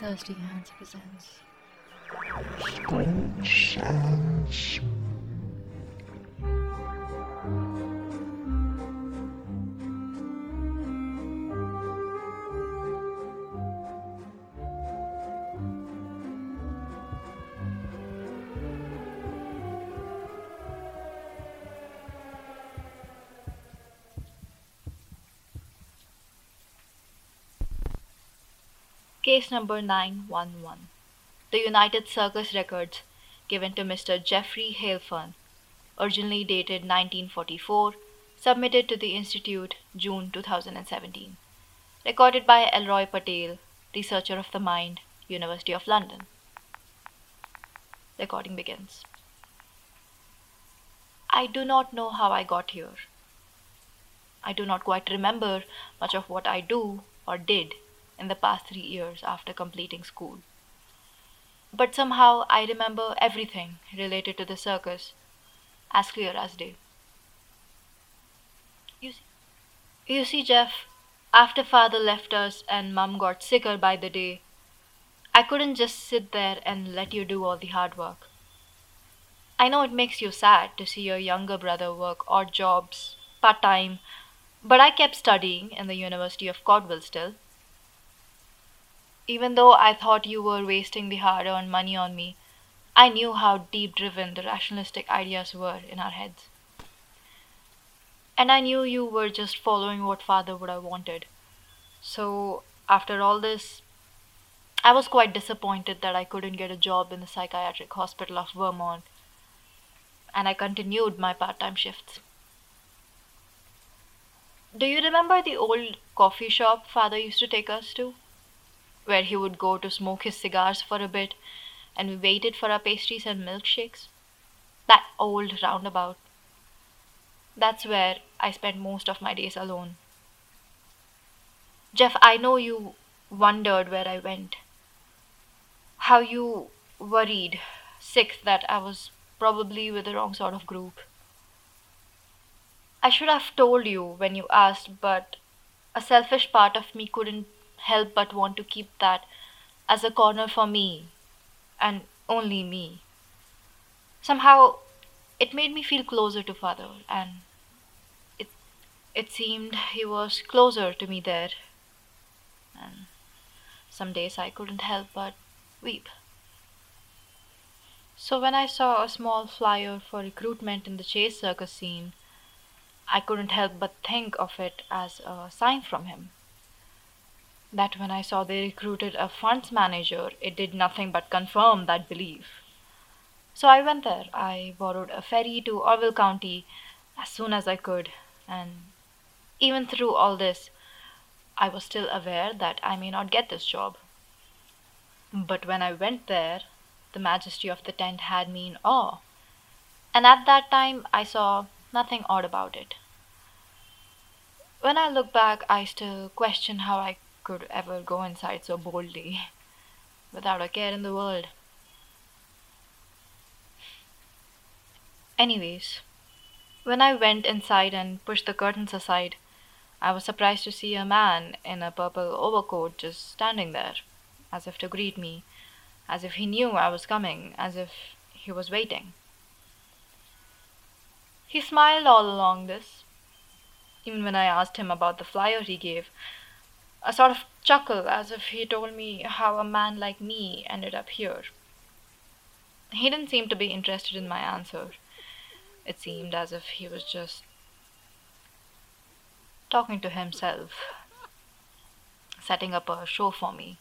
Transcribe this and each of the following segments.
Thirsty Hands presents. Case number 911. The United Circus Records given to Mr. Jeffrey Halefern, originally dated 1944, submitted to the Institute June 2017. Recorded by Elroi Patel, researcher of the mind, University of London. Recording begins. I do not know how I got here. I do not quite remember much of what I do or did in the past three years after completing school. But somehow I remember everything related to the circus as clear as day. You see, you see, Jeff, after father left us and mum got sicker by the day, I couldn't just sit there and let you do all the hard work. I know it makes you sad to see your younger brother work odd jobs, part time, but I kept studying in the University of Caldwell still. Even though I thought you were wasting the hard earned money on me, I knew how deep driven the rationalistic ideas were in our heads. And I knew you were just following what father would have wanted. So, after all this, I was quite disappointed that I couldn't get a job in the psychiatric hospital of Vermont, and I continued my part time shifts. Do you remember the old coffee shop father used to take us to? Where he would go to smoke his cigars for a bit and we waited for our pastries and milkshakes? That old roundabout. That's where I spent most of my days alone. Jeff, I know you wondered where I went. How you worried, sick that I was probably with the wrong sort of group. I should have told you when you asked, but a selfish part of me couldn't help but want to keep that as a corner for me and only me. Somehow it made me feel closer to father and it it seemed he was closer to me there. And some days I couldn't help but weep. So when I saw a small flyer for recruitment in the chase circus scene, I couldn't help but think of it as a sign from him. That when I saw they recruited a funds manager, it did nothing but confirm that belief. So I went there. I borrowed a ferry to Orwell County as soon as I could, and even through all this, I was still aware that I may not get this job. But when I went there, the majesty of the tent had me in awe, and at that time I saw nothing odd about it. When I look back, I still question how I could ever go inside so boldly, without a care in the world. Anyways, when I went inside and pushed the curtains aside, I was surprised to see a man in a purple overcoat just standing there, as if to greet me, as if he knew I was coming, as if he was waiting. He smiled all along this, even when I asked him about the flyer he gave, a sort of chuckle as if he told me how a man like me ended up here. He didn't seem to be interested in my answer. It seemed as if he was just talking to himself, setting up a show for me.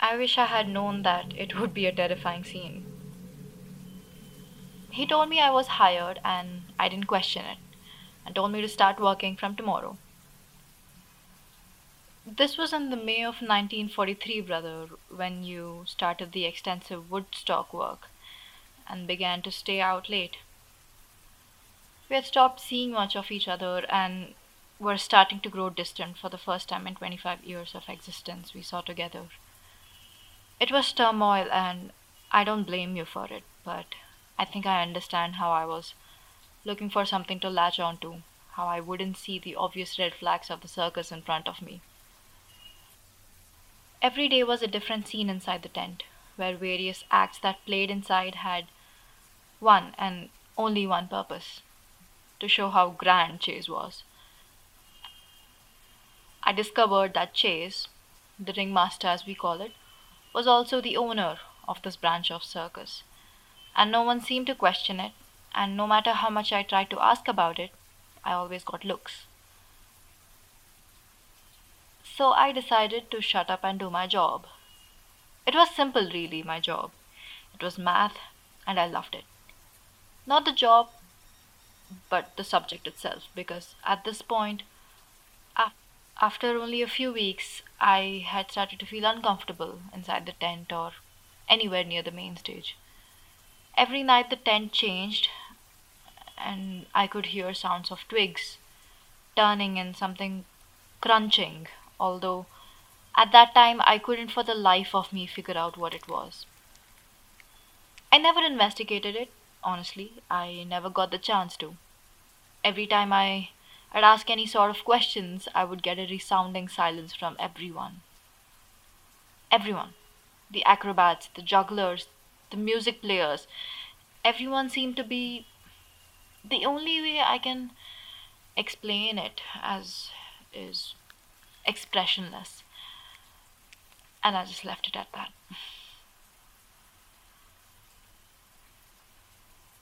I wish I had known that it would be a terrifying scene. He told me I was hired and I didn't question it, and told me to start working from tomorrow. This was in the May of 1943, brother, when you started the extensive woodstock work and began to stay out late. We had stopped seeing much of each other and were starting to grow distant for the first time in 25 years of existence we saw together. It was turmoil, and I don't blame you for it, but I think I understand how I was looking for something to latch onto, how I wouldn't see the obvious red flags of the circus in front of me. Every day was a different scene inside the tent, where various acts that played inside had one and only one purpose to show how grand Chase was. I discovered that Chase, the ringmaster as we call it, was also the owner of this branch of circus, and no one seemed to question it, and no matter how much I tried to ask about it, I always got looks. So I decided to shut up and do my job. It was simple, really, my job. It was math, and I loved it. Not the job, but the subject itself, because at this point, after only a few weeks, I had started to feel uncomfortable inside the tent or anywhere near the main stage. Every night the tent changed, and I could hear sounds of twigs turning and something crunching, although at that time I couldn't for the life of me figure out what it was. I never investigated it, honestly. I never got the chance to. Every time I I'd ask any sort of questions, I would get a resounding silence from everyone. Everyone. The acrobats, the jugglers, the music players. Everyone seemed to be. The only way I can explain it as is expressionless. And I just left it at that.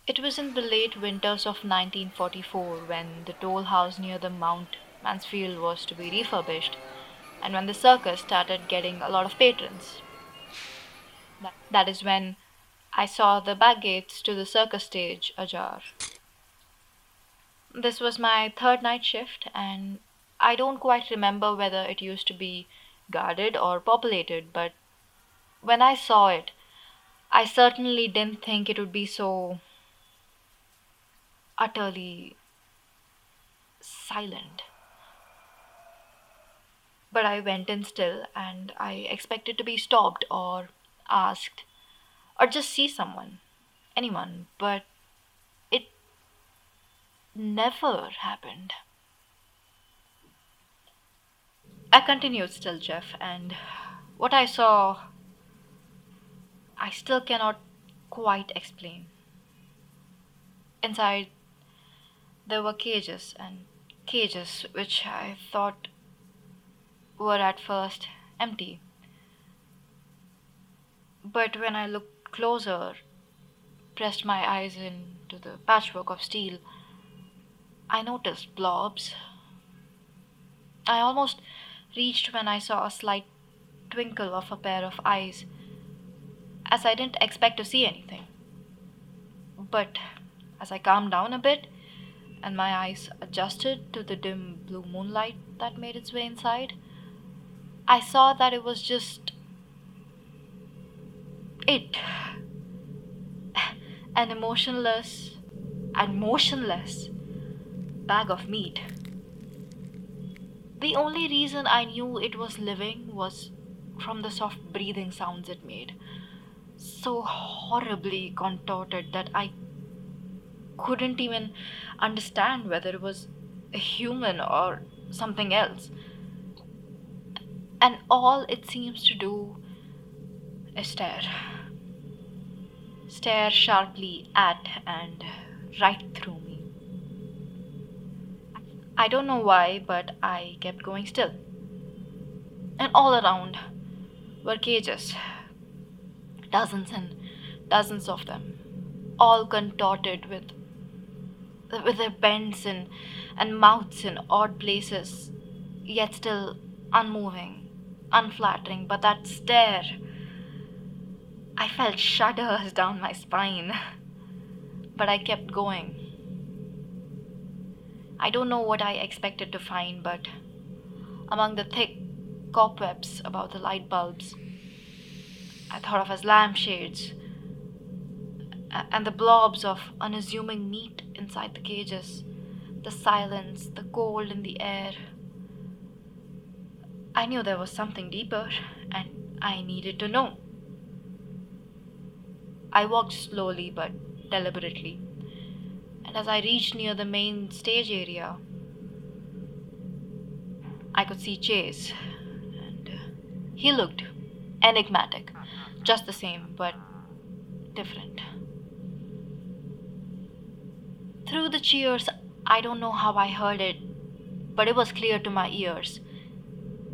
It was in the late winters of 1944 when the toll house near the Mount Mansfield was to be refurbished and when the circus started getting a lot of patrons. That is when I saw the back gates to the circus stage ajar. This was my third night shift, and I don't quite remember whether it used to be guarded or populated, but when I saw it, I certainly didn't think it would be so utterly silent. But I went in still and I expected to be stopped or asked or just see someone, anyone, but it never happened. I continued still, Jeff, and what I saw, I still cannot quite explain. Inside there were cages and cages which I thought were at first empty. But when I looked closer, pressed my eyes into the patchwork of steel, I noticed blobs. I almost reached when I saw a slight twinkle of a pair of eyes, as I didn't expect to see anything. But as I calmed down a bit, and my eyes adjusted to the dim blue moonlight that made its way inside, I saw that it was just it. An emotionless and motionless bag of meat. The only reason I knew it was living was from the soft breathing sounds it made, so horribly contorted that I couldn't even understand whether it was a human or something else. And all it seems to do is stare. Stare sharply at and right through me. I don't know why, but I kept going still. And all around were cages, dozens and dozens of them, all contorted with with their bends and, and mouths in odd places, yet still unmoving, unflattering. But that stare, I felt shudders down my spine. But I kept going. I don't know what I expected to find, but among the thick cobwebs about the light bulbs, I thought of as lampshades and the blobs of unassuming meat inside the cages, the silence, the cold in the air. I knew there was something deeper, and I needed to know. I walked slowly but deliberately, and as I reached near the main stage area, I could see Chase, and uh, he looked enigmatic. Just the same, but different. Through the cheers, I don't know how I heard it, but it was clear to my ears.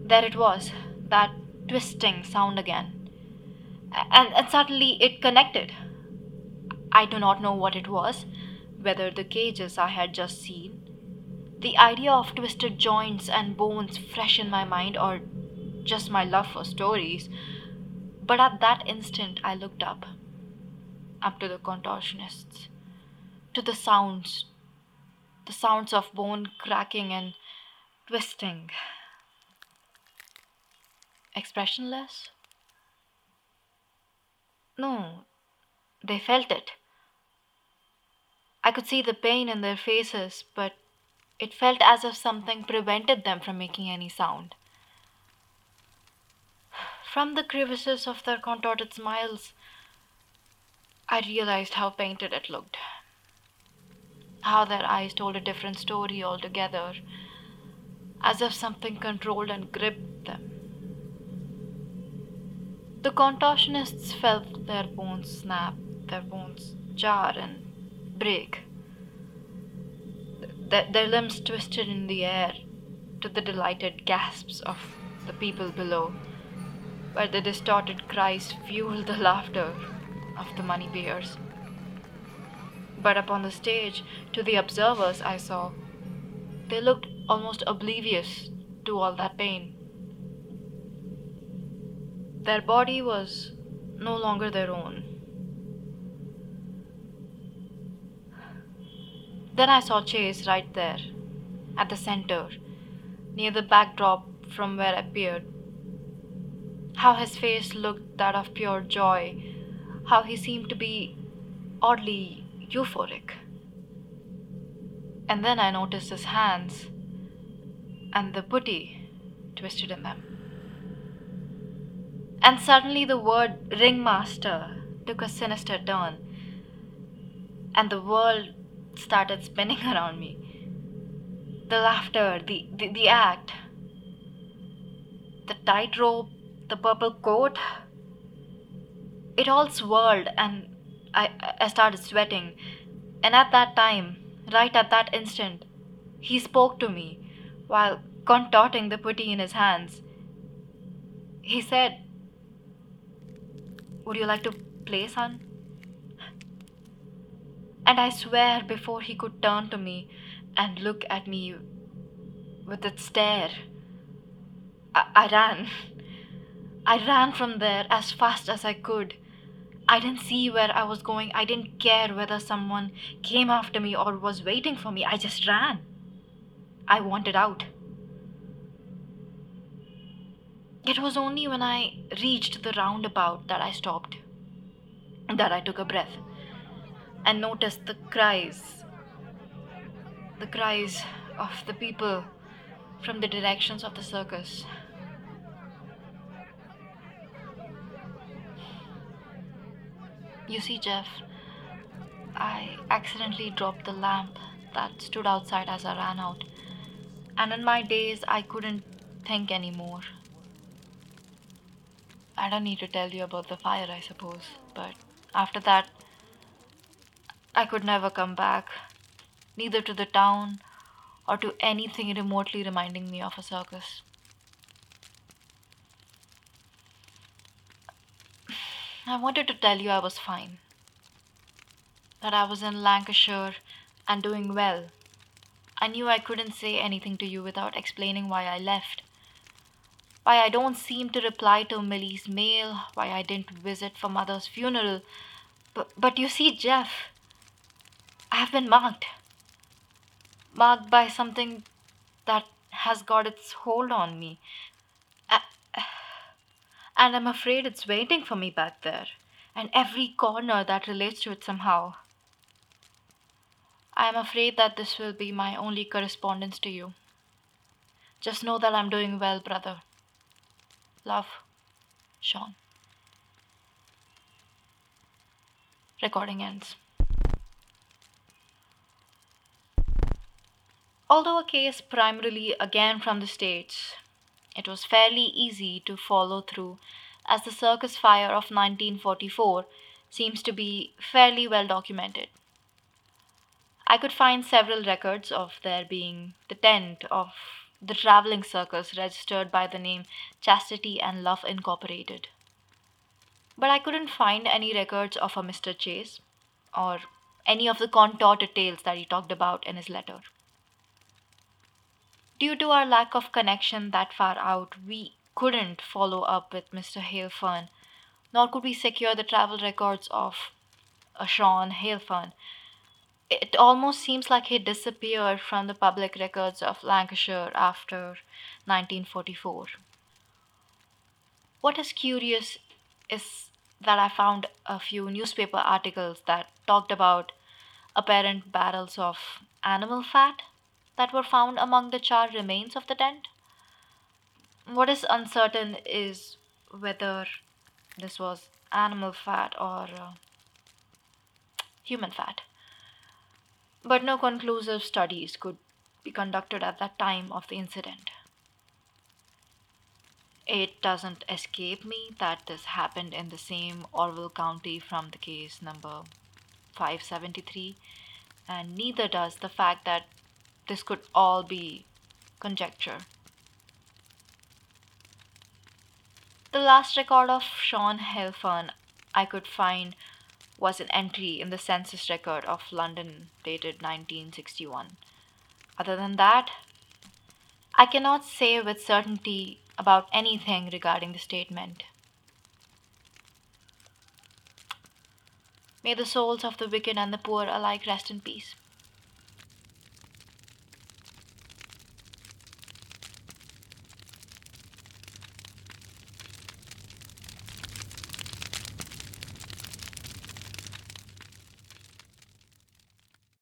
There it was, that twisting sound again. And, and suddenly it connected. I do not know what it was, whether the cages I had just seen, the idea of twisted joints and bones fresh in my mind, or just my love for stories. But at that instant, I looked up, up to the contortionists, to the sounds, the sounds of bone cracking and twisting. Expressionless? No, they felt it. I could see the pain in their faces, but it felt as if something prevented them from making any sound. From the crevices of their contorted smiles, I realized how painted it looked. How their eyes told a different story altogether, as if something controlled and gripped them. The contortionists felt their bones snap, their bones jar and break. Th- their limbs twisted in the air to the delighted gasps of the people below, where the distorted cries fueled the laughter of the money bears. But upon the stage, to the observers I saw, they looked almost oblivious to all that pain. Their body was no longer their own. Then I saw Chase right there, at the center, near the backdrop from where I peered. How his face looked that of pure joy, how he seemed to be oddly euphoric. And then I noticed his hands and the putty twisted in them. And suddenly the word ringmaster took a sinister turn, and the world started spinning around me. The laughter, the, the, the act, the tightrope, the purple coat, it all swirled and I, I started sweating. And at that time, right at that instant, he spoke to me while contorting the putty in his hands. He said, Would you like to play, son? And I swear, before he could turn to me and look at me with that stare, I, I ran. I ran from there as fast as I could. I didn't see where I was going. I didn't care whether someone came after me or was waiting for me. I just ran. I wanted out. It was only when I reached the roundabout that I stopped, that I took a breath and noticed the cries, the cries of the people from the directions of the circus. You see, Jeff, I accidentally dropped the lamp that stood outside as I ran out, and in my daze, I couldn't think anymore. I don't need to tell you about the fire, I suppose, but after that, I could never come back, neither to the town or to anything remotely reminding me of a circus. I wanted to tell you I was fine, that I was in Lancashire and doing well. I knew I couldn't say anything to you without explaining why I left, why I don't seem to reply to Millie's mail, why I didn't visit for mother's funeral. But, but you see, Jeff, I have been marked. Marked by something that has got its hold on me. And I'm afraid it's waiting for me back there, and every corner that relates to it somehow. I am afraid that this will be my only correspondence to you. Just know that I'm doing well, brother. Love, Sean. Recording ends. Although a case primarily again from the States, it was fairly easy to follow through as the circus fire of 1944 seems to be fairly well documented. I could find several records of there being the tent of the traveling circus registered by the name Chastity and Love Incorporated. But I couldn't find any records of a Mr. Chase or any of the contorted tales that he talked about in his letter. Due to our lack of connection that far out, we couldn't follow up with Mr. Halefern, nor could we secure the travel records of a Sean Halefern. It almost seems like he disappeared from the public records of Lancashire after 1944. What is curious is that I found a few newspaper articles that talked about apparent barrels of animal fat that were found among the charred remains of the tent. What is uncertain is whether this was animal fat or uh, human fat. But no conclusive studies could be conducted at that time of the incident. It doesn't escape me that this happened in the same Orwell County from the case number 573, and neither does the fact that this could all be conjecture. The last record of Sean Halfern I could find was an entry in the census record of London dated 1961. Other than that, I cannot say with certainty about anything regarding the statement. May the souls of the wicked and the poor alike rest in peace.